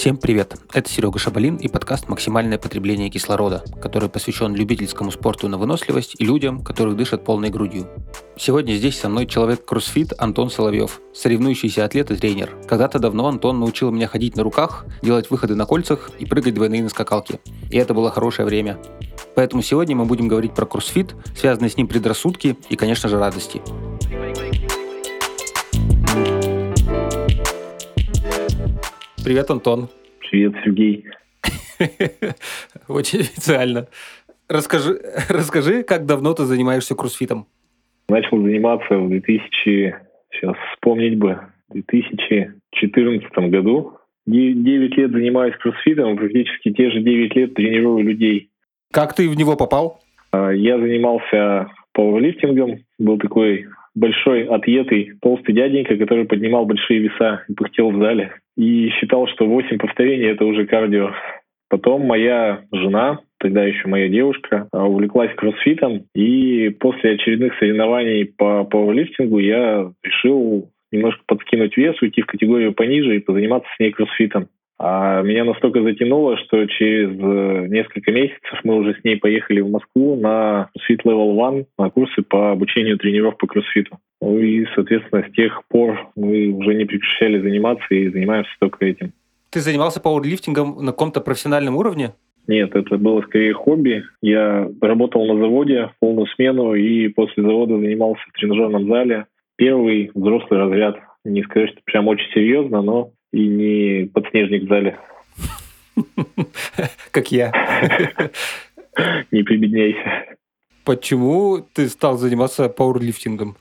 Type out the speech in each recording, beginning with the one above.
Всем привет! Это Серега Шабалин и подкаст «Максимальное потребление кислорода», который посвящен любительскому спорту на выносливость и людям, которые дышат полной грудью. Сегодня здесь со мной человек кроссфит Антон Соловьев, соревнующийся атлет и тренер. Когда-то давно Антон научил меня ходить на руках, делать выходы на кольцах и прыгать двойные на скакалке. И это было хорошее время. Поэтому сегодня мы будем говорить про кроссфит, связанные с ним предрассудки и, конечно же, радости. Привет, Антон. Привет, Сергей. Очень официально. Расскажи, расскажи, как давно ты занимаешься кроссфитом? Начал заниматься в 2000, сейчас вспомнить бы, 2014 году. 9 лет занимаюсь кроссфитом, практически те же 9 лет тренирую людей. Как ты в него попал? А, я занимался пауэрлифтингом, был такой большой, отъетый, толстый дяденька, который поднимал большие веса и пыхтел в зале. И считал, что 8 повторений – это уже кардио. Потом моя жена, тогда еще моя девушка, а, увлеклась кроссфитом. И после очередных соревнований по пауэрлифтингу я решил немножко подкинуть вес, уйти в категорию пониже и позаниматься с ней кроссфитом. А меня настолько затянуло, что через э, несколько месяцев мы уже с ней поехали в Москву на CrossFit Level One, на курсы по обучению тренеров по кроссфиту. Ну и, соответственно, с тех пор мы уже не прекращали заниматься и занимаемся только этим. Ты занимался пауэрлифтингом на каком-то профессиональном уровне? Нет, это было скорее хобби. Я работал на заводе полную смену и после завода занимался в тренажерном зале. Первый взрослый разряд. Не сказать, что прям очень серьезно, но и не подснежник в зале. Как я. Не прибедняйся. Почему ты стал заниматься пауэрлифтингом?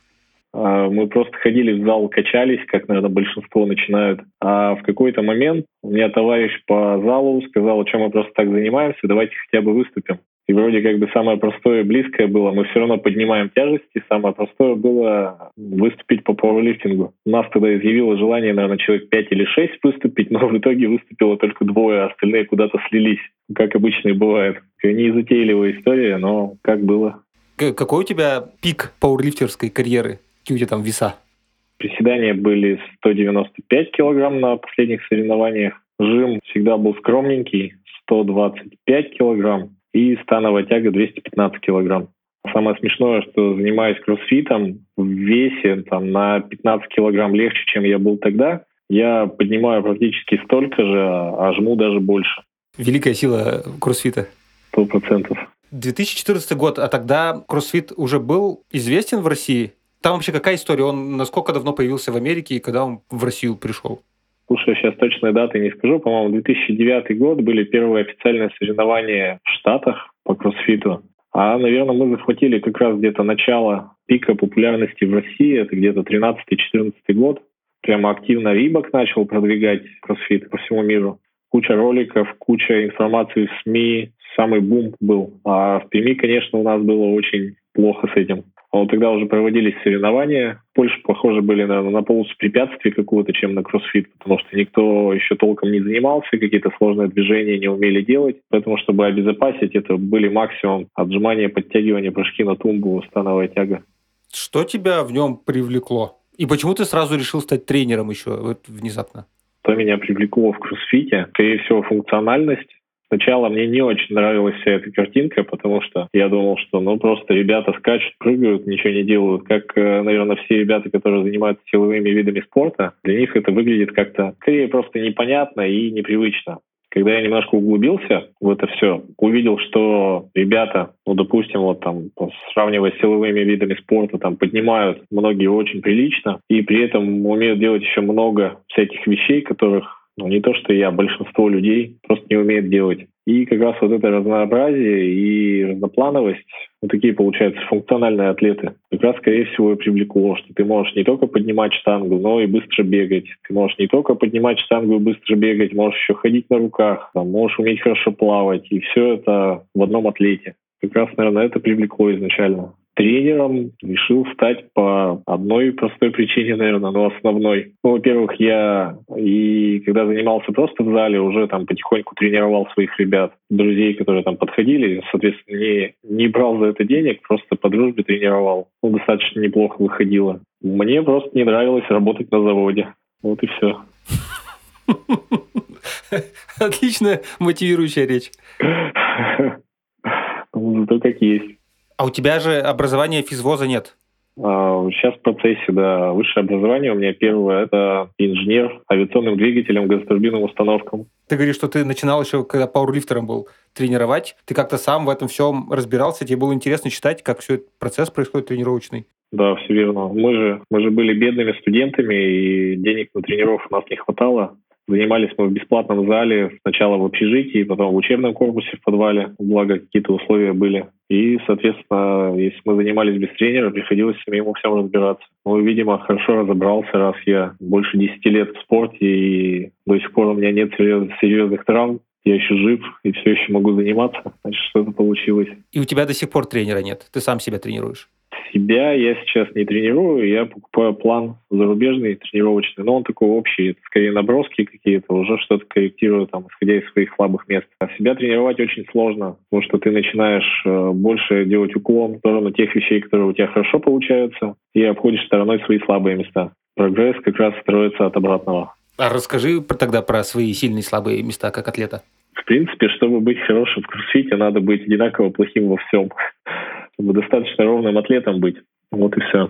А, мы просто ходили в зал, качались, как, наверное, большинство начинают. А в какой-то момент у меня товарищ по залу сказал, что мы просто так занимаемся, давайте хотя бы выступим. И вроде как бы самое простое и близкое было. Мы все равно поднимаем тяжести. Самое простое было выступить по пауэрлифтингу. У нас тогда изъявило желание, наверное, человек 5 или 6 выступить, но в итоге выступило только двое, а остальные куда-то слились. Как обычно и бывает. Не затейливая история, но как было. Какой у тебя пик пауэрлифтерской карьеры? Какие у тебя там веса? Приседания были 195 килограмм на последних соревнованиях. Жим всегда был скромненький, 125 килограмм и становая тяга 215 килограмм. Самое смешное, что занимаясь кроссфитом в весе там, на 15 килограмм легче, чем я был тогда, я поднимаю практически столько же, а жму даже больше. Великая сила кроссфита. Сто процентов. 2014 год, а тогда кроссфит уже был известен в России? Там вообще какая история? Он насколько давно появился в Америке и когда он в Россию пришел? Слушай, сейчас точной даты не скажу. По-моему, 2009 год были первые официальные соревнования в Штатах по кроссфиту. А, наверное, мы захватили как раз где-то начало пика популярности в России. Это где-то 13-14 год. Прямо активно Рибок начал продвигать кроссфит по всему миру. Куча роликов, куча информации в СМИ. Самый бум был. А в Перми, конечно, у нас было очень плохо с этим. А вот тогда уже проводились соревнования. Больше похоже были наверное, на полосу препятствий какого-то, чем на кроссфит, потому что никто еще толком не занимался, какие-то сложные движения не умели делать. Поэтому, чтобы обезопасить, это были максимум отжимания, подтягивания, прыжки на тумбу, становая тяга. Что тебя в нем привлекло? И почему ты сразу решил стать тренером еще вот, внезапно? Что меня привлекло в кроссфите? Скорее всего, функциональность Сначала мне не очень нравилась вся эта картинка, потому что я думал, что ну просто ребята скачут, прыгают, ничего не делают. Как, э, наверное, все ребята, которые занимаются силовыми видами спорта, для них это выглядит как-то скорее просто непонятно и непривычно. Когда я немножко углубился в это все, увидел, что ребята, ну, допустим, вот там, сравнивая с силовыми видами спорта, там, поднимают многие очень прилично, и при этом умеют делать еще много всяких вещей, которых ну, не то, что я, большинство людей просто не умеет делать. И как раз вот это разнообразие и разноплановость, вот такие, получаются, функциональные атлеты, как раз, скорее всего, и привлекло, что ты можешь не только поднимать штангу, но и быстро бегать. Ты можешь не только поднимать штангу и быстро бегать, можешь еще ходить на руках, там, можешь уметь хорошо плавать, и все это в одном атлете. Как раз, наверное, это привлекло изначально тренером решил стать по одной простой причине, наверное, но основной. Ну, во-первых, я и когда занимался просто в зале, уже там потихоньку тренировал своих ребят, друзей, которые там подходили, соответственно, не, не брал за это денег, просто по дружбе тренировал. Ну, достаточно неплохо выходило. Мне просто не нравилось работать на заводе. Вот и все. Отличная мотивирующая речь. Ну, зато как есть. А у тебя же образования физвоза нет? Сейчас в процессе, да, высшее образование у меня первое – это инженер авиационным двигателем, газотурбинным установкам. Ты говоришь, что ты начинал еще, когда пауэрлифтером был, тренировать. Ты как-то сам в этом всем разбирался, тебе было интересно читать, как все этот процесс происходит тренировочный? Да, все верно. Мы же, мы же были бедными студентами, и денег на тренировку у нас не хватало. Занимались мы в бесплатном зале, сначала в общежитии, потом в учебном корпусе в подвале, благо какие-то условия были. И, соответственно, если мы занимались без тренера, приходилось самим всем разбираться. Ну, видимо, хорошо разобрался, раз я больше 10 лет в спорте, и до сих пор у меня нет серьезных травм, я еще жив и все еще могу заниматься, значит, что-то получилось. И у тебя до сих пор тренера нет? Ты сам себя тренируешь? Себя я сейчас не тренирую, я покупаю план зарубежный, тренировочный, но он такой общий, это скорее наброски какие-то, уже что-то корректирую, там, исходя из своих слабых мест. А себя тренировать очень сложно, потому что ты начинаешь э, больше делать уклон в сторону тех вещей, которые у тебя хорошо получаются, и обходишь стороной свои слабые места. Прогресс как раз строится от обратного. А расскажи тогда про свои сильные и слабые места как атлета. В принципе, чтобы быть хорошим в кроссфите, надо быть одинаково плохим во всем чтобы достаточно ровным атлетом быть. Вот и все.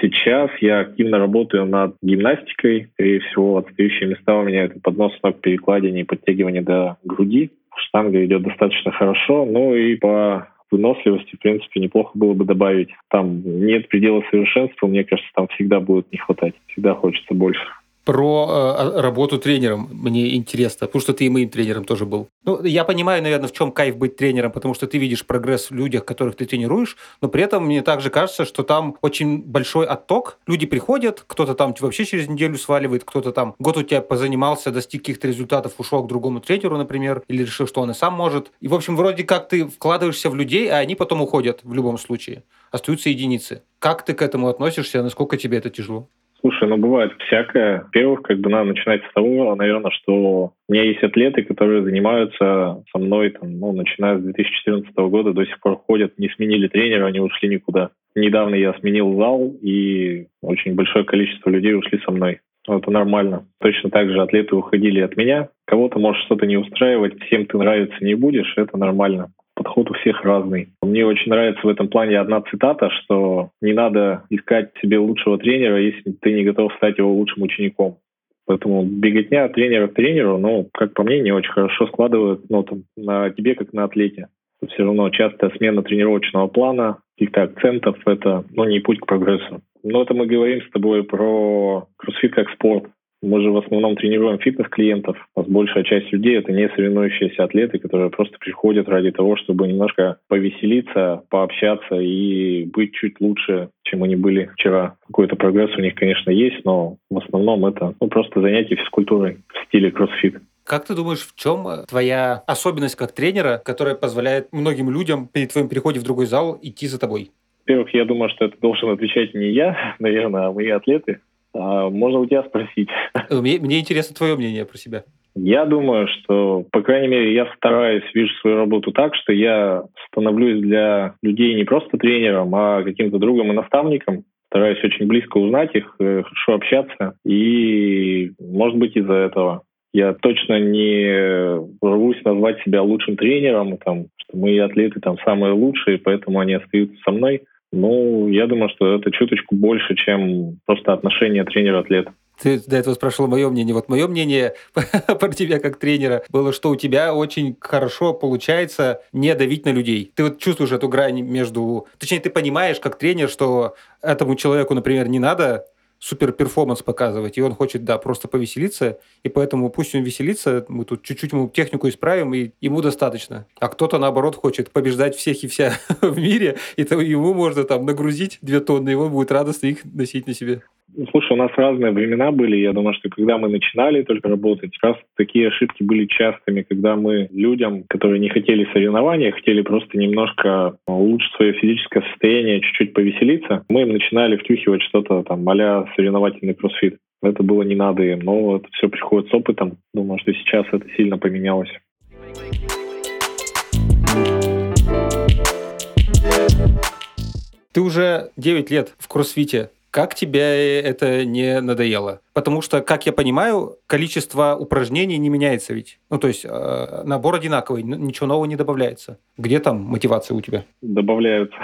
Сейчас я активно работаю над гимнастикой. Скорее всего, отстающие места у меня это поднос ног, перекладине и подтягивание до груди. Штанга идет достаточно хорошо. Ну и по выносливости, в принципе, неплохо было бы добавить. Там нет предела совершенства, мне кажется, там всегда будет не хватать. Всегда хочется больше про э, работу тренером мне интересно, потому что ты и моим тренером тоже был. Ну, я понимаю, наверное, в чем кайф быть тренером, потому что ты видишь прогресс в людях, которых ты тренируешь, но при этом мне также кажется, что там очень большой отток. Люди приходят, кто-то там вообще через неделю сваливает, кто-то там год у тебя позанимался, достиг каких-то результатов, ушел к другому тренеру, например, или решил, что он и сам может. И, в общем, вроде как ты вкладываешься в людей, а они потом уходят в любом случае. Остаются единицы. Как ты к этому относишься? Насколько тебе это тяжело? Слушай, ну бывает всякое. Во-первых, как бы надо начинать с того, наверное, что у меня есть атлеты, которые занимаются со мной, там, ну, начиная с 2014 года, до сих пор ходят, не сменили тренера, они ушли никуда. Недавно я сменил зал, и очень большое количество людей ушли со мной. Это нормально. Точно так же атлеты уходили от меня. Кого-то может что-то не устраивать, всем ты нравиться не будешь, это нормально подход у всех разный. Мне очень нравится в этом плане одна цитата, что не надо искать себе лучшего тренера, если ты не готов стать его лучшим учеником. Поэтому беготня от тренера к тренеру, ну, как по мне, не очень хорошо складывают ну, там, на тебе, как на атлете. Все равно частая смена тренировочного плана, каких-то акцентов — это ну, не путь к прогрессу. Но это мы говорим с тобой про кроссфит как спорт. Мы же в основном тренируем фитнес-клиентов. У нас большая часть людей — это не соревнующиеся атлеты, которые просто приходят ради того, чтобы немножко повеселиться, пообщаться и быть чуть лучше, чем они были вчера. Какой-то прогресс у них, конечно, есть, но в основном это ну, просто занятие физкультурой в стиле кроссфит. Как ты думаешь, в чем твоя особенность как тренера, которая позволяет многим людям при твоем переходе в другой зал идти за тобой? Во-первых, я думаю, что это должен отвечать не я, наверное, а мои атлеты. А, можно у тебя спросить. Мне, мне интересно твое мнение про себя. Я думаю, что, по крайней мере, я стараюсь, вижу свою работу так, что я становлюсь для людей не просто тренером, а каким-то другом и наставником. Стараюсь очень близко узнать их, э, хорошо общаться. И, может быть, из-за этого я точно не рвусь назвать себя лучшим тренером, там, что мои атлеты там самые лучшие, поэтому они остаются со мной. Ну, я думаю, что это чуточку больше, чем просто отношение тренера-атлета. Ты до этого спрашивал мое мнение. Вот мое мнение про тебя как тренера было, что у тебя очень хорошо получается не давить на людей. Ты вот чувствуешь эту грань между... Точнее, ты понимаешь как тренер, что этому человеку, например, не надо супер перформанс показывать, и он хочет, да, просто повеселиться, и поэтому пусть он веселится, мы тут чуть-чуть ему технику исправим, и ему достаточно. А кто-то, наоборот, хочет побеждать всех и вся в мире, и то ему можно там нагрузить две тонны, и он будет радостно их носить на себе. Ну, слушай, у нас разные времена были. Я думаю, что когда мы начинали только работать, раз такие ошибки были частыми, когда мы людям, которые не хотели соревнования, хотели просто немножко улучшить свое физическое состояние, чуть-чуть повеселиться, мы им начинали втюхивать что-то там а соревновательный кроссфит. Это было не надо им, но это все приходит с опытом. Думаю, что сейчас это сильно поменялось. Ты уже 9 лет в кроссфите. Как тебе это не надоело? Потому что, как я понимаю, количество упражнений не меняется ведь. Ну, то есть э, набор одинаковый, ничего нового не добавляется. Где там мотивация у тебя? Добавляются.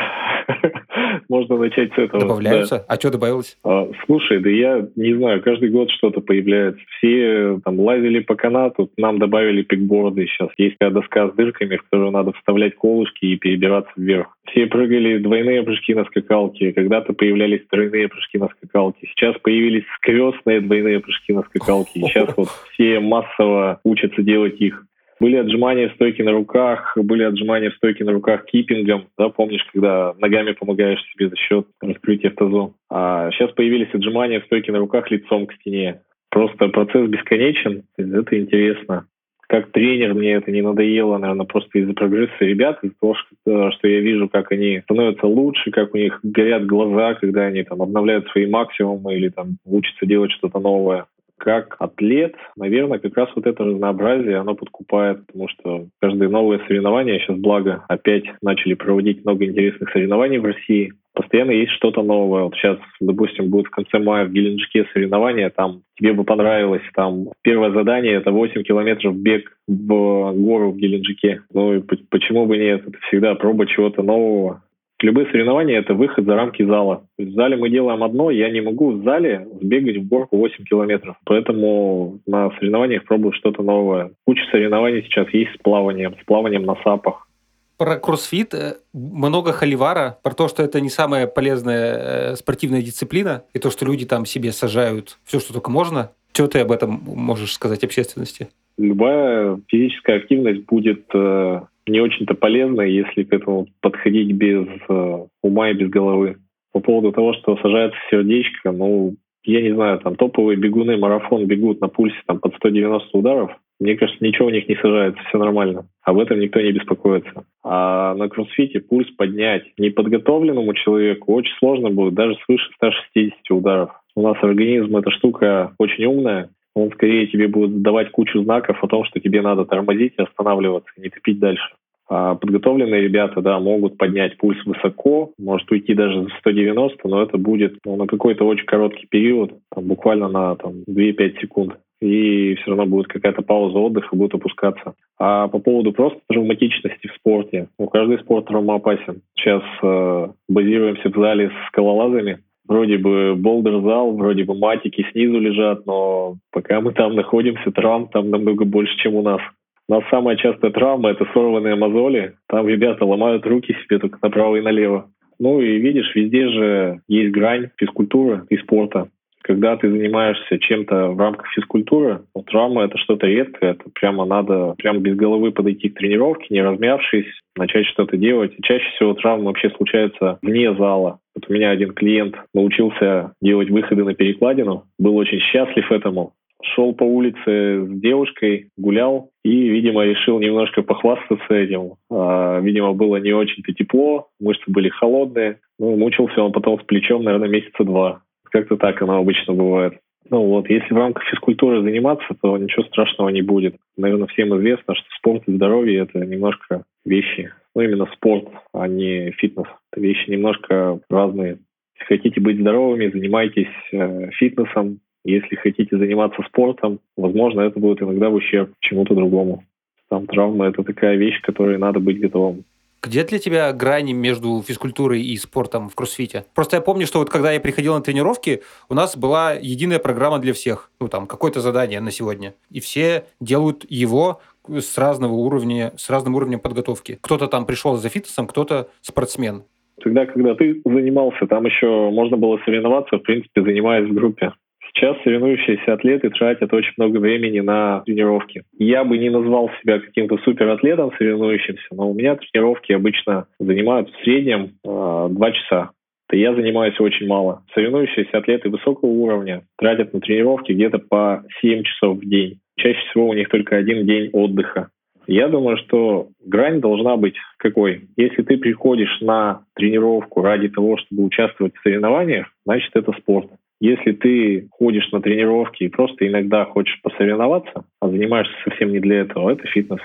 Можно начать с этого. Добавляются? Да. А что добавилось? А, слушай, да я не знаю, каждый год что-то появляется. Все там лазили по канату, нам добавили пикборды сейчас. Есть доска с дырками, в которую надо вставлять колышки и перебираться вверх. Все прыгали двойные прыжки на скакалке. Когда-то появлялись тройные прыжки на скакалке. Сейчас появились скрестные двойные прыжки на скакалке. И сейчас вот все массово учатся делать их. Были отжимания в стойке на руках, были отжимания в стойке на руках кипингом, да, помнишь, когда ногами помогаешь себе за счет раскрытия тазу. А сейчас появились отжимания в стойке на руках лицом к стене. Просто процесс бесконечен, это интересно. Как тренер мне это не надоело, наверное, просто из-за прогресса ребят, из-за того, что, что я вижу, как они становятся лучше, как у них горят глаза, когда они там обновляют свои максимумы или там учатся делать что-то новое как атлет, наверное, как раз вот это разнообразие, оно подкупает, потому что каждое новое соревнование, сейчас благо опять начали проводить много интересных соревнований в России, постоянно есть что-то новое. Вот сейчас, допустим, будет в конце мая в Геленджике соревнования, там тебе бы понравилось, там первое задание — это 8 километров бег в гору в Геленджике. Ну и почему бы нет? Это всегда проба чего-то нового. Любые соревнования — это выход за рамки зала. В зале мы делаем одно, я не могу в зале сбегать в горку 8 километров. Поэтому на соревнованиях пробую что-то новое. Куча соревнований сейчас есть с плаванием, с плаванием на сапах. Про кроссфит э, много холивара, про то, что это не самая полезная э, спортивная дисциплина, и то, что люди там себе сажают все, что только можно. Что ты об этом можешь сказать общественности? Любая физическая активность будет э, не очень-то полезно, если к этому подходить без э, ума и без головы. По поводу того, что сажается сердечко, ну, я не знаю, там топовые бегуны марафон бегут на пульсе там под 190 ударов, мне кажется, ничего у них не сажается, все нормально. Об этом никто не беспокоится. А на кроссфите пульс поднять неподготовленному человеку очень сложно будет, даже свыше 160 ударов. У нас организм эта штука очень умная, он скорее тебе будет давать кучу знаков о том, что тебе надо тормозить останавливаться, не топить дальше. А подготовленные ребята, да, могут поднять пульс высоко, может уйти даже за 190, но это будет ну, на какой-то очень короткий период, там, буквально на там, 2-5 секунд. И все равно будет какая-то пауза отдыха, будет опускаться. А по поводу просто травматичности в спорте, ну, каждый спорт травмоопасен. Сейчас э, базируемся в зале с скалолазами, Вроде бы болдер-зал, вроде бы матики снизу лежат, но пока мы там находимся, травм там намного больше, чем у нас. У нас самая частая травма — это сорванные мозоли. Там ребята ломают руки себе только направо и налево. Ну и видишь, везде же есть грань физкультуры и спорта. Когда ты занимаешься чем-то в рамках физкультуры, ну, травма — это что-то редкое, это прямо надо прямо без головы подойти к тренировке, не размявшись, начать что-то делать. И чаще всего травмы вообще случаются вне зала. Вот у меня один клиент научился делать выходы на перекладину, был очень счастлив этому, шел по улице с девушкой, гулял и, видимо, решил немножко похвастаться этим. А, видимо, было не очень-то тепло, мышцы были холодные. Ну, мучился он потом с плечом, наверное, месяца два. Как-то так оно обычно бывает. Ну вот, если в рамках физкультуры заниматься, то ничего страшного не будет. Наверное, всем известно, что спорт и здоровье — это немножко вещи. Ну, именно спорт, а не фитнес. Это вещи немножко разные. Если хотите быть здоровыми, занимайтесь э, фитнесом. Если хотите заниматься спортом, возможно, это будет иногда в ущерб чему-то другому. Там травма — это такая вещь, которой надо быть готовым. Где для тебя грани между физкультурой и спортом в кроссфите? Просто я помню, что вот когда я приходил на тренировки, у нас была единая программа для всех. Ну, там, какое-то задание на сегодня. И все делают его с разного уровня, с разным уровнем подготовки. Кто-то там пришел за фитнесом, кто-то спортсмен. Тогда, когда ты занимался, там еще можно было соревноваться, в принципе, занимаясь в группе. Сейчас соревнующиеся атлеты тратят очень много времени на тренировки. Я бы не назвал себя каким-то суператлетом соревнующимся, но у меня тренировки обычно занимают в среднем э, 2 часа. То я занимаюсь очень мало. Соревнующиеся атлеты высокого уровня тратят на тренировки где-то по 7 часов в день. Чаще всего у них только один день отдыха. Я думаю, что грань должна быть какой? Если ты приходишь на тренировку ради того, чтобы участвовать в соревнованиях, значит это спорт. Если ты ходишь на тренировки и просто иногда хочешь посоревноваться, а занимаешься совсем не для этого, это фитнес.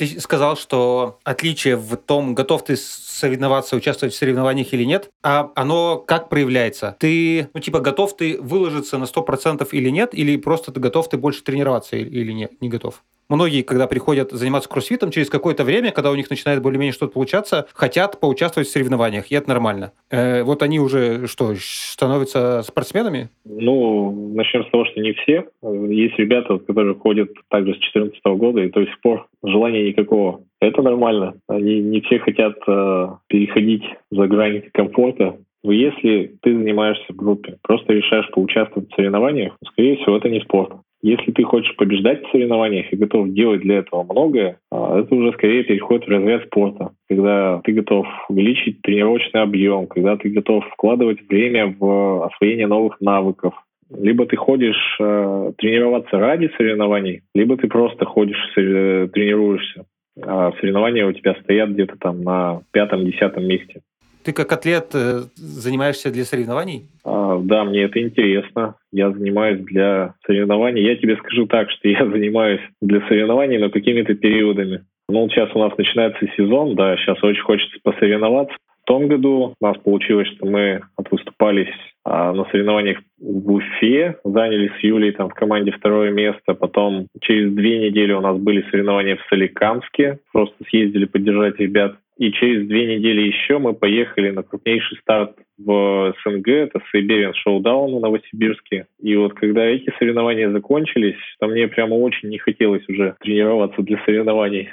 Ты сказал, что отличие в том, готов ты соревноваться, участвовать в соревнованиях или нет, а оно как проявляется? Ты, ну, типа, готов ты выложиться на 100% или нет, или просто ты готов ты больше тренироваться или нет, не готов? Многие, когда приходят заниматься кроссфитом, через какое-то время, когда у них начинает более-менее что-то получаться, хотят поучаствовать в соревнованиях, и это нормально. Э, вот они уже что, становятся спортсменами? Ну, начнем с того, что не все. Есть ребята, которые ходят также с 2014 года, и до сих пор желания никакого. Это нормально. Они не все хотят э, переходить за грань комфорта. Но если ты занимаешься в группе, просто решаешь поучаствовать в соревнованиях, скорее всего, это не спорт. Если ты хочешь побеждать в соревнованиях и готов делать для этого многое, а, это уже скорее переход в разряд спорта. Когда ты готов увеличить тренировочный объем, когда ты готов вкладывать время в освоение новых навыков, либо ты ходишь э, тренироваться ради соревнований, либо ты просто ходишь, э, тренируешься. А соревнования у тебя стоят где-то там на пятом-десятом месте. Ты как атлет э, занимаешься для соревнований? А, да, мне это интересно. Я занимаюсь для соревнований. Я тебе скажу так, что я занимаюсь для соревнований, но какими-то периодами. Ну, сейчас у нас начинается сезон, да, сейчас очень хочется посоревноваться. В том году у нас получилось, что мы выступались а, на соревнованиях в Уфе, заняли с Юлей там в команде второе место. Потом через две недели у нас были соревнования в Соликамске. Просто съездили поддержать ребят. И через две недели еще мы поехали на крупнейший старт в СНГ, это Сайбериан Шоудаун в Новосибирске. И вот когда эти соревнования закончились, то мне прямо очень не хотелось уже тренироваться для соревнований.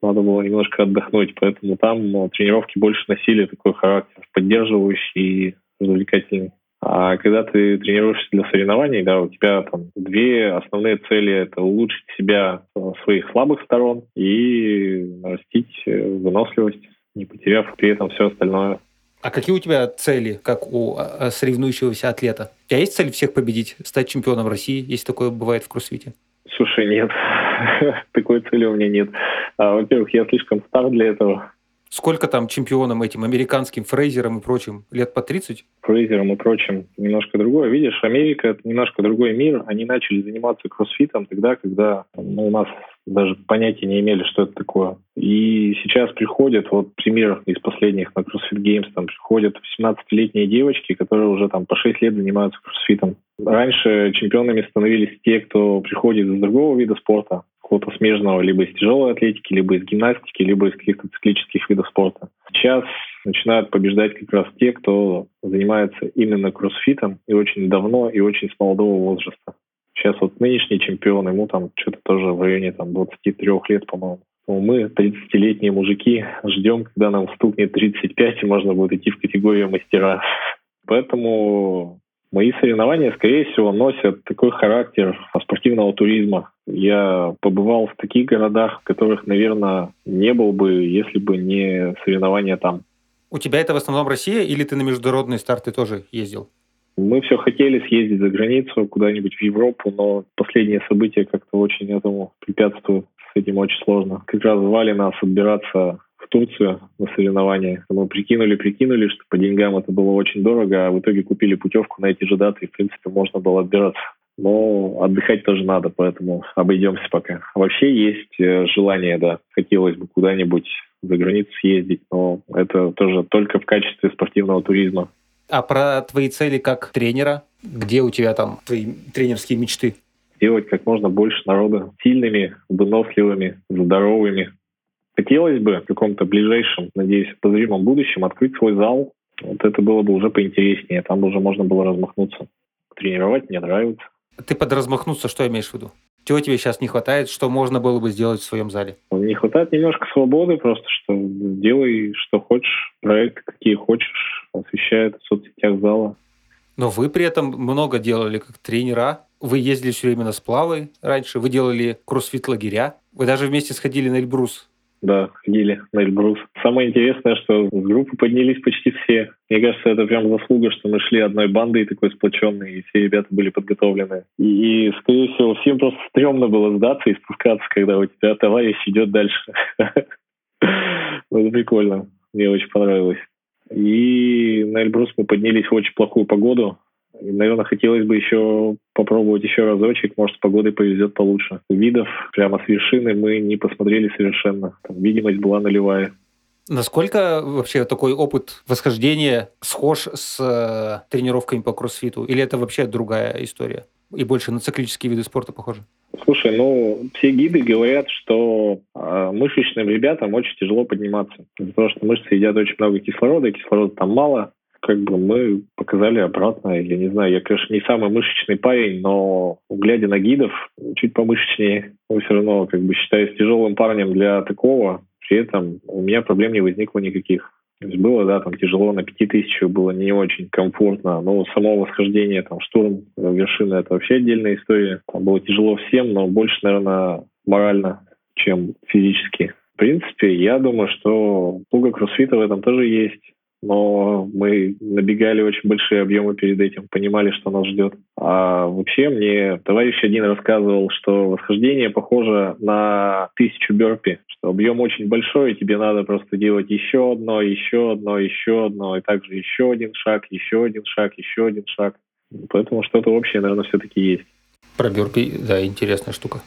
Надо было немножко отдохнуть, поэтому там ну, тренировки больше носили такой характер поддерживающий и развлекательный. А когда ты тренируешься для соревнований, да, у тебя там две основные цели — это улучшить себя своих слабых сторон и нарастить э, выносливость, не потеряв при этом все остальное. А какие у тебя цели, как у а, соревнующегося атлета? У тебя есть цель всех победить, стать чемпионом России, если такое бывает в кроссфите? Слушай, нет. Такой цели у меня нет. А, во-первых, я слишком стар для этого. Сколько там чемпионам этим, американским, Фрейзером и прочим? Лет по 30? Фрейзером и прочим немножко другое. Видишь, Америка — это немножко другой мир. Они начали заниматься кроссфитом тогда, когда ну, у нас даже понятия не имели, что это такое. И сейчас приходят, вот пример из последних на CrossFit Games, там приходят 18-летние девочки, которые уже там по 6 лет занимаются кроссфитом. Раньше чемпионами становились те, кто приходит из другого вида спорта какого-то смежного либо из тяжелой атлетики, либо из гимнастики, либо из каких-то циклических видов спорта. Сейчас начинают побеждать как раз те, кто занимается именно кроссфитом и очень давно, и очень с молодого возраста. Сейчас вот нынешний чемпион, ему там что-то тоже в районе там 23 лет, по-моему. Ну, мы, 30-летние мужики, ждем, когда нам стукнет 35, и можно будет идти в категорию мастера. Поэтому Мои соревнования, скорее всего, носят такой характер спортивного туризма. Я побывал в таких городах, в которых, наверное, не был бы, если бы не соревнования там. У тебя это в основном Россия или ты на международные старты тоже ездил? Мы все хотели съездить за границу, куда-нибудь в Европу, но последние события как-то очень этому препятствуют. С этим очень сложно. Как раз звали нас отбираться в Турцию на соревнования. Мы прикинули, прикинули, что по деньгам это было очень дорого, а в итоге купили путевку на эти же даты, и, в принципе, можно было отбираться. Но отдыхать тоже надо, поэтому обойдемся пока. Вообще есть э, желание, да, хотелось бы куда-нибудь за границу съездить, но это тоже только в качестве спортивного туризма. А про твои цели как тренера? Где у тебя там твои тренерские мечты? Сделать как можно больше народа сильными, выносливыми, здоровыми, Хотелось бы в каком-то ближайшем, надеюсь, обозримом будущем открыть свой зал. Вот это было бы уже поинтереснее. Там уже можно было размахнуться. Тренировать мне нравится. Ты под размахнуться что имеешь в виду? Чего тебе сейчас не хватает, что можно было бы сделать в своем зале? Не хватает немножко свободы, просто что делай, что хочешь, проекты какие хочешь, освещает в соцсетях зала. Но вы при этом много делали как тренера. Вы ездили все время на сплавы раньше, вы делали кроссфит-лагеря. Вы даже вместе сходили на Эльбрус. Да, ходили на Эльбрус. Самое интересное, что с группы поднялись почти все. Мне кажется, это прям заслуга, что мы шли одной бандой такой сплоченной, и все ребята были подготовлены. И, и, скорее всего, всем просто стрёмно было сдаться и спускаться, когда у тебя товарищ идет дальше. Это прикольно. Мне очень понравилось. И на Эльбрус мы поднялись в очень плохую погоду. наверное, хотелось бы еще попробовать еще разочек, может, с погодой повезет получше. Видов прямо с вершины мы не посмотрели совершенно. Там видимость была нулевая. Насколько вообще такой опыт восхождения схож с э, тренировками по кроссфиту? Или это вообще другая история? И больше на циклические виды спорта похоже? Слушай, ну, все гиды говорят, что э, мышечным ребятам очень тяжело подниматься. Того, что мышцы едят очень много кислорода, и кислорода там мало. Как бы мы показали обратно. Я не знаю, я, конечно, не самый мышечный парень, но глядя на гидов, чуть помышечнее, но все равно как бы считаюсь тяжелым парнем для такого. При этом у меня проблем не возникло никаких. То есть было, да, там тяжело, на пяти тысячах было не очень комфортно, но само восхождение, там, штурм вершины, это вообще отдельная история. Там было тяжело всем, но больше, наверное, морально, чем физически. В принципе, я думаю, что пуга кроссфита в этом тоже есть но мы набегали очень большие объемы перед этим, понимали, что нас ждет. А вообще мне товарищ один рассказывал, что восхождение похоже на тысячу бёрпи, что объем очень большой, и тебе надо просто делать еще одно, еще одно, еще одно, и также еще один шаг, еще один шаг, еще один шаг. Поэтому что-то общее, наверное, все-таки есть. Про бёрпи, да, интересная штука.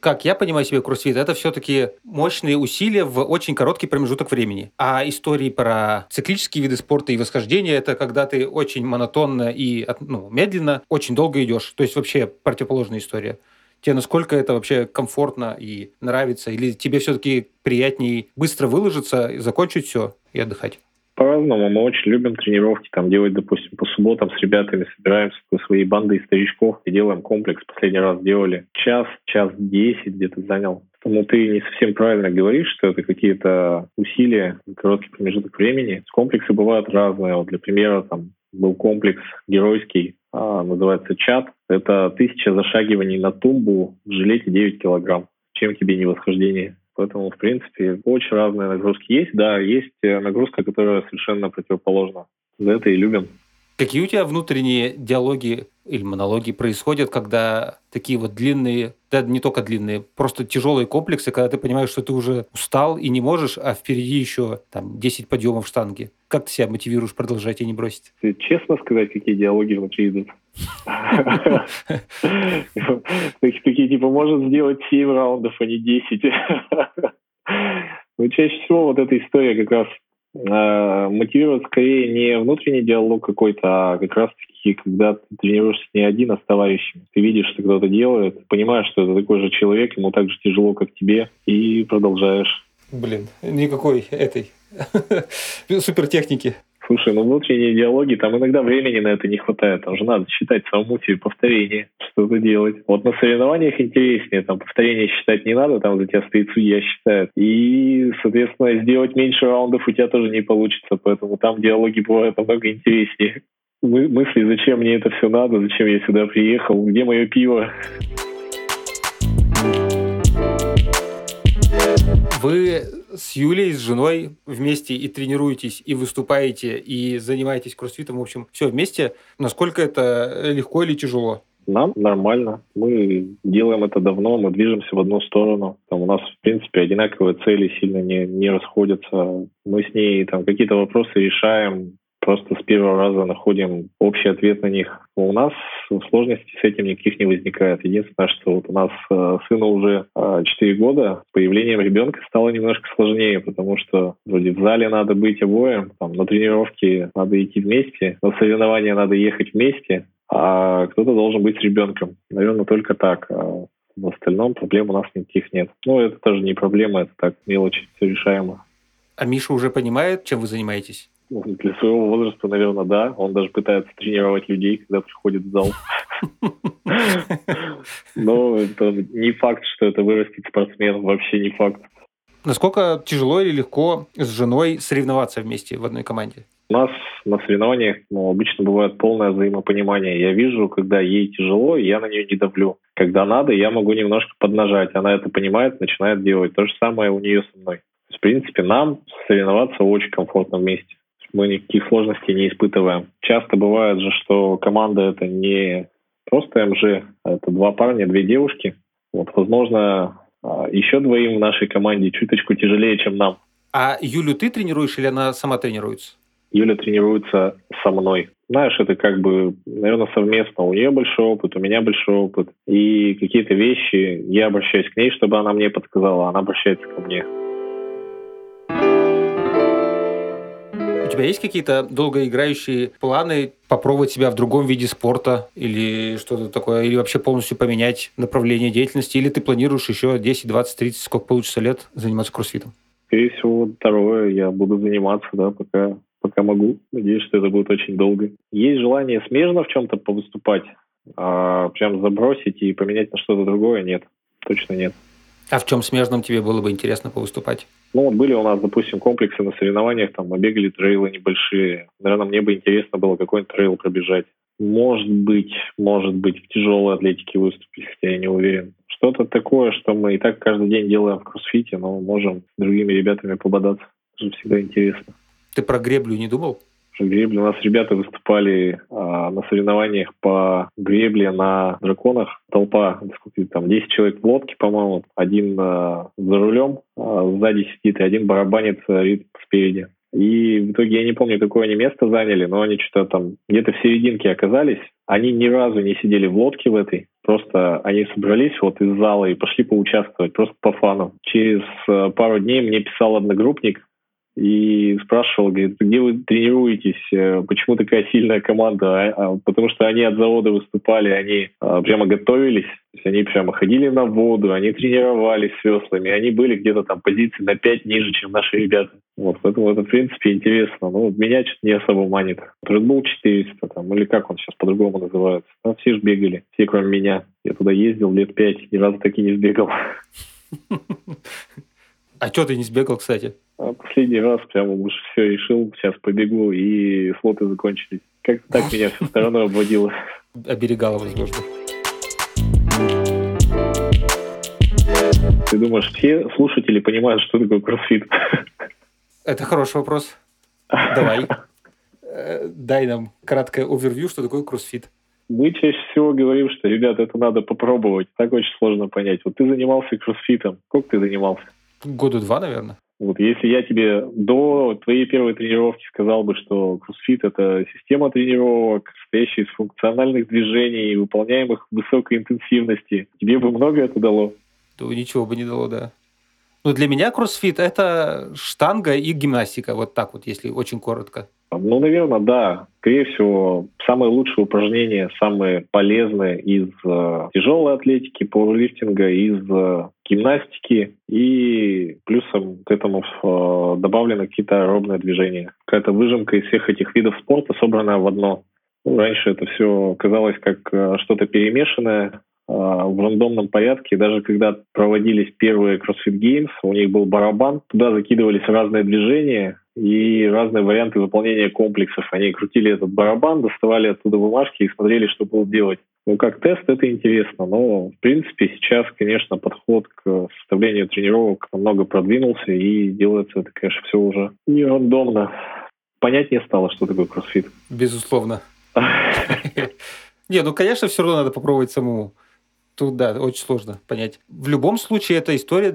Как я понимаю себе кроссфит, это все-таки мощные усилия в очень короткий промежуток времени. А истории про циклические виды спорта и восхождения это когда ты очень монотонно и ну, медленно очень долго идешь. То есть вообще противоположная история. Тебе насколько это вообще комфортно и нравится? Или тебе все-таки приятнее быстро выложиться, закончить все и отдыхать? По-разному. Мы очень любим тренировки, там делать, допустим, по субботам с ребятами собираемся свои банды из старичков и делаем комплекс. Последний раз делали час, час десять где-то занял. Поэтому ты не совсем правильно говоришь, что это какие-то усилия, короткий промежуток времени. Комплексы бывают разные. Вот для примера, там был комплекс геройский, а, называется чат. Это тысяча зашагиваний на тумбу в жилете 9 килограмм. Чем тебе не восхождение? Поэтому, в принципе, очень разные нагрузки есть. Да, есть э, нагрузка, которая совершенно противоположна. За это и любим. Какие у тебя внутренние диалоги или монологи происходят, когда такие вот длинные, да не только длинные, просто тяжелые комплексы, когда ты понимаешь, что ты уже устал и не можешь, а впереди еще там 10 подъемов штанги. Как ты себя мотивируешь продолжать и не бросить? Честно сказать, какие диалоги внутри идут? Такие типа, может сделать 7 раундов, а не 10. Ну, чаще всего вот эта история как раз э, мотивирует скорее не внутренний диалог какой-то, а как раз-таки, когда ты тренируешься не один, а с товарищем. Ты видишь, что кто-то делает, понимаешь, что это такой же человек, ему так же тяжело, как тебе, и продолжаешь. Блин, никакой этой супертехники. Слушай, ну внутренние диалоги, там иногда времени на это не хватает. Там же надо считать самому себе повторение, что-то делать. Вот на соревнованиях интереснее, там повторение считать не надо, там за тебя стоит судья считает. И, соответственно, сделать меньше раундов у тебя тоже не получится, поэтому там диалоги бывают намного интереснее. Мы, мысли, зачем мне это все надо, зачем я сюда приехал, где мое пиво. Вы с Юлей, с женой вместе и тренируетесь, и выступаете, и занимаетесь кроссфитом, в общем, все вместе. Насколько это легко или тяжело? Нам нормально. Мы делаем это давно, мы движемся в одну сторону. Там у нас, в принципе, одинаковые цели сильно не, не расходятся. Мы с ней там какие-то вопросы решаем, просто с первого раза находим общий ответ на них. У нас сложностей с этим никаких не возникает. Единственное, что вот у нас э, сыну уже э, 4 года, с появлением ребенка стало немножко сложнее, потому что вроде в зале надо быть обоим, там, на тренировки надо идти вместе, на соревнования надо ехать вместе, а кто-то должен быть с ребенком. Наверное, только так. А в остальном проблем у нас никаких нет. Ну, это тоже не проблема, это так, мелочи, все решаемо. А Миша уже понимает, чем вы занимаетесь? Ну, для своего возраста, наверное, да. Он даже пытается тренировать людей, когда приходит в зал. Но это не факт, что это вырастет спортсмен, вообще не факт. Насколько тяжело или легко с женой соревноваться вместе в одной команде? У нас на соревнованиях ну, обычно бывает полное взаимопонимание. Я вижу, когда ей тяжело, я на нее не давлю. Когда надо, я могу немножко поднажать. Она это понимает, начинает делать. То же самое у нее со мной. В принципе, нам соревноваться очень комфортно вместе мы никаких сложностей не испытываем. Часто бывает же, что команда это не просто МЖ, а это два парня, две девушки. Вот, возможно, а, еще двоим в нашей команде чуточку тяжелее, чем нам. А Юлю ты тренируешь или она сама тренируется? Юля тренируется со мной. Знаешь, это как бы, наверное, совместно. У нее большой опыт, у меня большой опыт. И какие-то вещи я обращаюсь к ней, чтобы она мне подсказала, а она обращается ко мне. У тебя есть какие-то долгоиграющие планы попробовать себя в другом виде спорта или что-то такое, или вообще полностью поменять направление деятельности, или ты планируешь еще 10, 20, 30, сколько получится лет заниматься кроссфитом? Скорее всего, второе я буду заниматься, да, пока пока могу. Надеюсь, что это будет очень долго. Есть желание смежно в чем-то повыступать, а прям забросить и поменять на что-то другое нет. Точно нет. А в чем смежном тебе было бы интересно повыступать? Ну, вот были у нас, допустим, комплексы на соревнованиях, там мы бегали трейлы небольшие. Наверное, мне бы интересно было какой-нибудь трейл пробежать. Может быть, может быть, в тяжелой атлетике выступить, хотя я не уверен. Что-то такое, что мы и так каждый день делаем в кроссфите, но можем с другими ребятами пободаться. Это всегда интересно. Ты про греблю не думал? Гребли. У нас ребята выступали а, на соревнованиях по гребле на драконах. Толпа, там, 10 человек в лодке, по-моему. Один а, за рулем, а, сзади сидит, и один барабанит а, спереди. И в итоге я не помню, какое они место заняли, но они что-то там где-то в серединке оказались. Они ни разу не сидели в лодке в этой. Просто они собрались вот из зала и пошли поучаствовать, просто по фану. Через пару дней мне писал одногруппник, и спрашивал, говорит, где вы тренируетесь, э, почему такая сильная команда? А, а, потому что они от завода выступали, они а, прямо готовились, то есть они прямо ходили на воду, они тренировались с веслами, они были где-то там позиции на 5 ниже, чем наши ребята. Вот, поэтому это, в принципе, интересно. Ну, меня что-то не особо манит. Red Bull 400, там, или как он сейчас по-другому называется. Там все же бегали, все кроме меня. Я туда ездил лет пять, ни разу так и не сбегал. А что ты не сбегал, кстати? А последний раз прямо уж все решил, сейчас побегу, и слоты закончились. Как так меня все стороной обводило. Оберегало, возможно. Ты думаешь, все слушатели понимают, что такое кроссфит? Это хороший вопрос. Давай. Э, дай нам краткое овервью, что такое кроссфит. Мы чаще всего говорим, что, ребята, это надо попробовать. Так очень сложно понять. Вот ты занимался кроссфитом. Сколько ты занимался? Года два, наверное. Вот если я тебе до твоей первой тренировки сказал бы, что кроссфит – это система тренировок, состоящая из функциональных движений, выполняемых в высокой интенсивности, тебе бы много это дало? То ничего бы не дало, да. Ну, для меня кроссфит – это штанга и гимнастика, вот так вот, если очень коротко. Ну, наверное, да. Скорее всего, самые лучшие упражнения, самые полезные из э, тяжелой атлетики, пауэрлифтинга, из э, гимнастики и плюсом к этому э, добавлены какие-то аэробные движения. Какая-то выжимка из всех этих видов спорта, собранная в одно. Ну, раньше это все казалось как э, что-то перемешанное, э, в рандомном порядке. Даже когда проводились первые CrossFit Games, у них был барабан, туда закидывались разные движения, и разные варианты выполнения комплексов. Они крутили этот барабан, доставали оттуда бумажки и смотрели, что будут делать. Ну, как тест это интересно, но, в принципе, сейчас, конечно, подход к составлению тренировок намного продвинулся, и делается это, конечно, все уже не рандомно. Понятнее стало, что такое кроссфит. Безусловно. Не, ну, конечно, все равно надо попробовать самому. Тут, да, очень сложно понять. В любом случае, это история,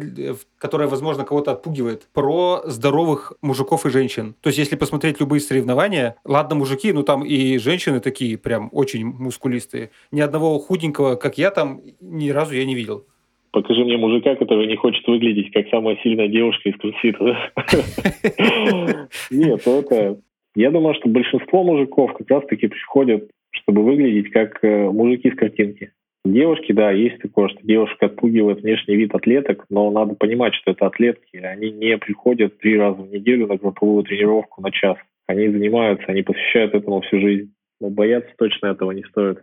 которая, возможно, кого-то отпугивает, про здоровых мужиков и женщин. То есть, если посмотреть любые соревнования, ладно, мужики, ну там и женщины такие прям очень мускулистые. Ни одного худенького, как я, там ни разу я не видел. Покажи мне мужика, который не хочет выглядеть как самая сильная девушка из кроссфита. Нет, ну это... Я думаю, что большинство мужиков как раз-таки приходят, чтобы выглядеть как э, мужики с картинки. Девушки, да, есть такое, что девушка отпугивает внешний вид атлеток, но надо понимать, что это атлетки. Они не приходят три раза в неделю на групповую тренировку на час. Они занимаются, они посвящают этому всю жизнь. Но бояться точно этого не стоит.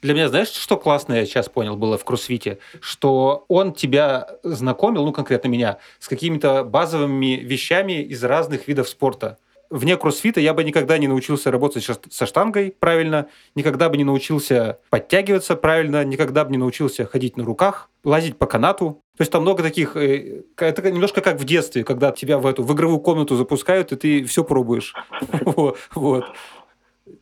Для меня, знаешь, что классно я сейчас понял было в кроссфите? Что он тебя знакомил, ну конкретно меня, с какими-то базовыми вещами из разных видов спорта вне кроссфита я бы никогда не научился работать со штангой правильно, никогда бы не научился подтягиваться правильно, никогда бы не научился ходить на руках, лазить по канату. То есть там много таких... Э, это немножко как в детстве, когда тебя в эту в игровую комнату запускают, и ты все пробуешь. Вот.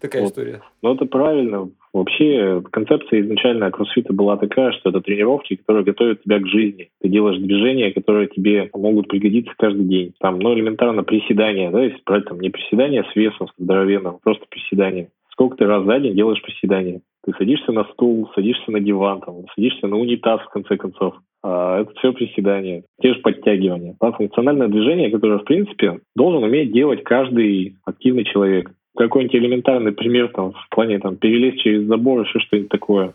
Такая вот. история. Ну, это правильно. Вообще, концепция изначально кроссфита была такая, что это тренировки, которые готовят тебя к жизни. Ты делаешь движения, которые тебе могут пригодиться каждый день. Там, ну, элементарно приседания, да, если брать там не приседания с весом, с здоровенным, просто приседания. Сколько ты раз за день делаешь приседания? Ты садишься на стул, садишься на диван, там, садишься на унитаз, в конце концов. А, это все приседания, те же подтягивания. Да, функциональное движение, которое, в принципе, должен уметь делать каждый активный человек. Какой-нибудь элементарный пример там, в плане там, перелезть через забор, еще что-нибудь такое.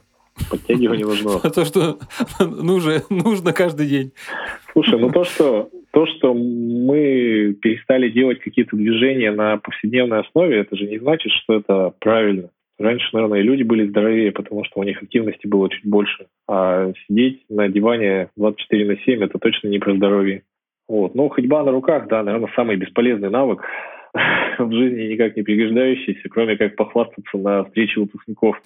Подтягивание нужно. То, что нужно, нужно каждый день. Слушай, ну то, что то, что мы перестали делать какие-то движения на повседневной основе, это же не значит, что это правильно. Раньше, наверное, люди были здоровее, потому что у них активности было чуть больше. А сидеть на диване 24 на 7 – это точно не про здоровье. Вот. Но ходьба на руках, да, наверное, самый бесполезный навык в жизни никак не пригождающийся, кроме как похвастаться на встрече выпускников.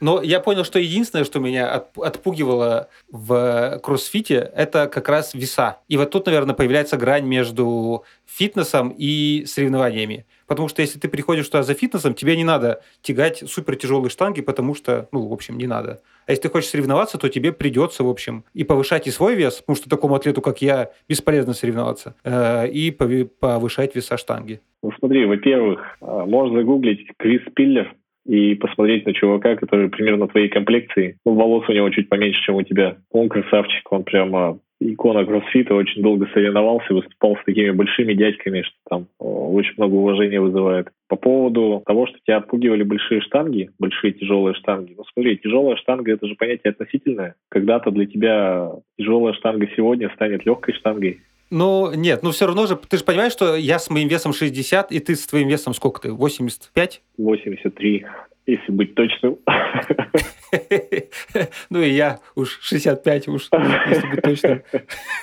Но я понял, что единственное, что меня отпугивало в кроссфите, это как раз веса. И вот тут, наверное, появляется грань между фитнесом и соревнованиями. Потому что если ты приходишь туда за фитнесом, тебе не надо тягать супер тяжелые штанги, потому что, ну, в общем, не надо. А если ты хочешь соревноваться, то тебе придется, в общем, и повышать и свой вес, потому что такому атлету, как я, бесполезно соревноваться, э, и повышать веса штанги. Ну, смотри, во-первых, э, можно загуглить Крис Пиллер, и посмотреть на чувака, который примерно твоей комплекции. Ну, волос у него чуть поменьше, чем у тебя. Он красавчик, он прямо икона кроссфита, очень долго соревновался, выступал с такими большими дядьками, что там очень много уважения вызывает. По поводу того, что тебя отпугивали большие штанги, большие тяжелые штанги. Ну смотри, тяжелая штанга – это же понятие относительное. Когда-то для тебя тяжелая штанга сегодня станет легкой штангой, ну, нет, ну все равно же, ты же понимаешь, что я с моим весом 60, и ты с твоим весом сколько ты, 85? 83, если быть точным. Ну и я уж 65, уж если быть точным.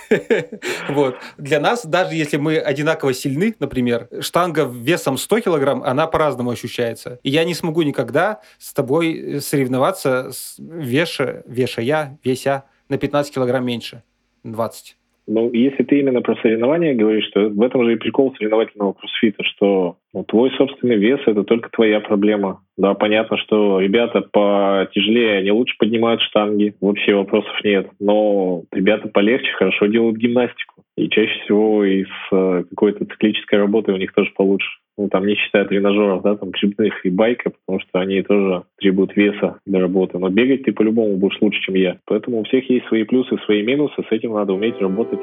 Вот. Для нас, даже если мы одинаково сильны, например, штанга весом 100 килограмм, она по-разному ощущается. И я не смогу никогда с тобой соревноваться, веша, вешая, веся на 15 килограмм меньше, 20. Ну, если ты именно про соревнования говоришь, то в этом же и прикол соревновательного кроссфита, что ну, твой собственный вес – это только твоя проблема. Да, понятно, что ребята потяжелее, они лучше поднимают штанги, вообще вопросов нет. Но ребята полегче хорошо делают гимнастику. И чаще всего из э, какой-то циклической работы у них тоже получше ну, там, не считая тренажеров, да, там, грибных и байка, потому что они тоже требуют веса для работы. Но бегать ты по-любому будешь лучше, чем я. Поэтому у всех есть свои плюсы, свои минусы, с этим надо уметь работать.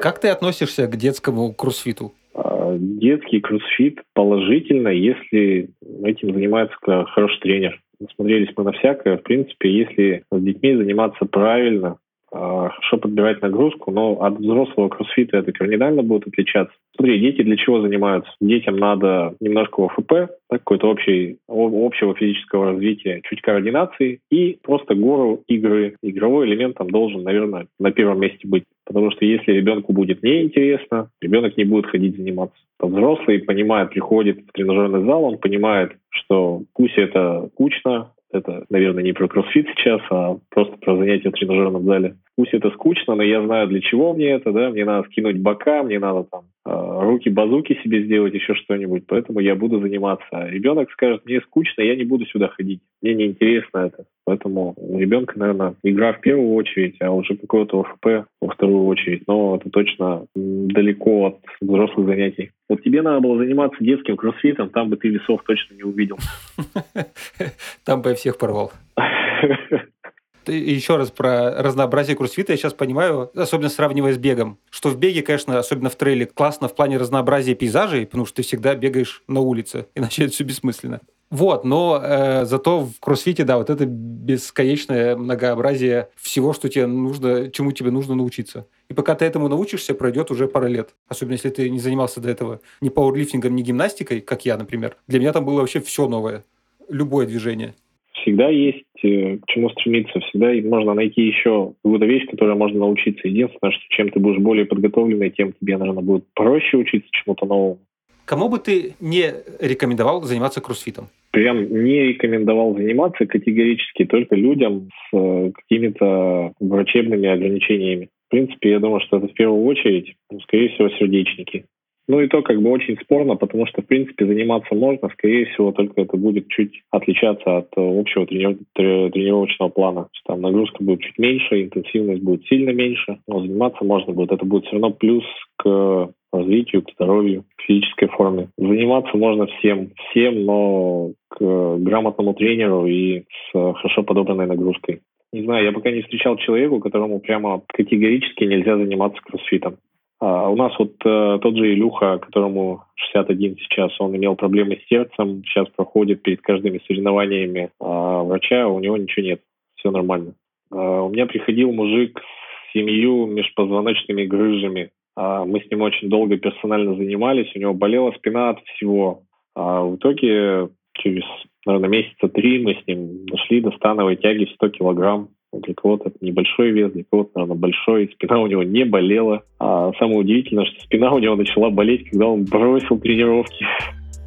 Как ты относишься к детскому кроссфиту? А, детский кроссфит положительно, если этим занимается хороший тренер. Смотрелись мы на всякое. В принципе, если с детьми заниматься правильно, хорошо подбирать нагрузку, но от взрослого кроссфита это кардинально будет отличаться. Смотри, дети для чего занимаются? Детям надо немножко ОФП, так, какой-то общий, общего физического развития, чуть координации и просто гору игры. Игровой элемент там должен, наверное, на первом месте быть. Потому что если ребенку будет неинтересно, ребенок не будет ходить заниматься. То взрослый понимает, приходит в тренажерный зал, он понимает, что пусть это скучно, это, наверное, не про кроссфит сейчас, а просто про занятия в тренажерном зале. Пусть это скучно, но я знаю, для чего мне это, да, мне надо скинуть бока, мне надо там руки-базуки себе сделать, еще что-нибудь, поэтому я буду заниматься. А ребенок скажет, мне скучно, я не буду сюда ходить, мне неинтересно это. Поэтому у ребенка, наверное, игра в первую очередь, а уже какое-то ОФП во вторую очередь. Но это точно далеко от взрослых занятий. Вот тебе надо было заниматься детским кроссфитом, там бы ты весов точно не увидел. Там бы я всех порвал. еще раз про разнообразие кроссфита я сейчас понимаю, особенно сравнивая с бегом, что в беге, конечно, особенно в трейле, классно в плане разнообразия пейзажей, потому что ты всегда бегаешь на улице, иначе это все бессмысленно. Вот, но э, зато в кроссфите, да, вот это бесконечное многообразие всего, что тебе нужно, чему тебе нужно научиться. И пока ты этому научишься, пройдет уже пара лет. Особенно если ты не занимался до этого ни пауэрлифтингом, ни гимнастикой, как я, например. Для меня там было вообще все новое. Любое движение всегда есть э, к чему стремиться, всегда можно найти еще какую-то вещь, которой можно научиться. Единственное, что чем ты будешь более подготовленный, тем тебе, наверное, будет проще учиться чему-то новому. Кому бы ты не рекомендовал заниматься кроссфитом? Прям не рекомендовал заниматься категорически только людям с э, какими-то врачебными ограничениями. В принципе, я думаю, что это в первую очередь, ну, скорее всего, сердечники. Ну и то как бы очень спорно, потому что, в принципе, заниматься можно, скорее всего, только это будет чуть отличаться от общего трени- тренировочного плана. Там нагрузка будет чуть меньше, интенсивность будет сильно меньше, но заниматься можно будет. Это будет все равно плюс к развитию, к здоровью, к физической форме. Заниматься можно всем, всем, но к грамотному тренеру и с хорошо подобранной нагрузкой. Не знаю, я пока не встречал человека, которому прямо категорически нельзя заниматься кроссфитом. А у нас вот э, тот же Илюха, которому 61 сейчас, он имел проблемы с сердцем, сейчас проходит перед каждыми соревнованиями а врача, у него ничего нет, все нормально. А у меня приходил мужик с семью межпозвоночными грыжами. А мы с ним очень долго персонально занимались, у него болела спина от всего. А в итоге через, наверное, месяца три мы с ним дошли до становой тяги 100 килограмм. Для кого-то это небольшой вес, для кого-то, наверное, большой. Спина у него не болела. А самое удивительное, что спина у него начала болеть, когда он бросил тренировки.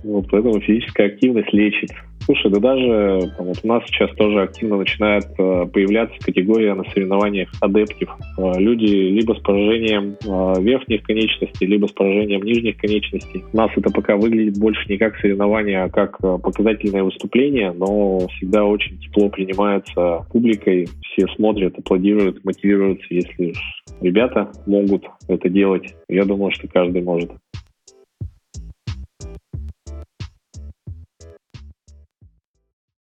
Вот, поэтому физическая активность лечит. Слушай, да даже там, вот у нас сейчас тоже активно начинает э, появляться категория на соревнованиях адептив. Э, люди либо с поражением э, верхних конечностей, либо с поражением нижних конечностей. У нас это пока выглядит больше не как соревнование, а как э, показательное выступление, но всегда очень тепло принимается публикой. Все смотрят, аплодируют, мотивируются, если ребята могут это делать. Я думаю, что каждый может.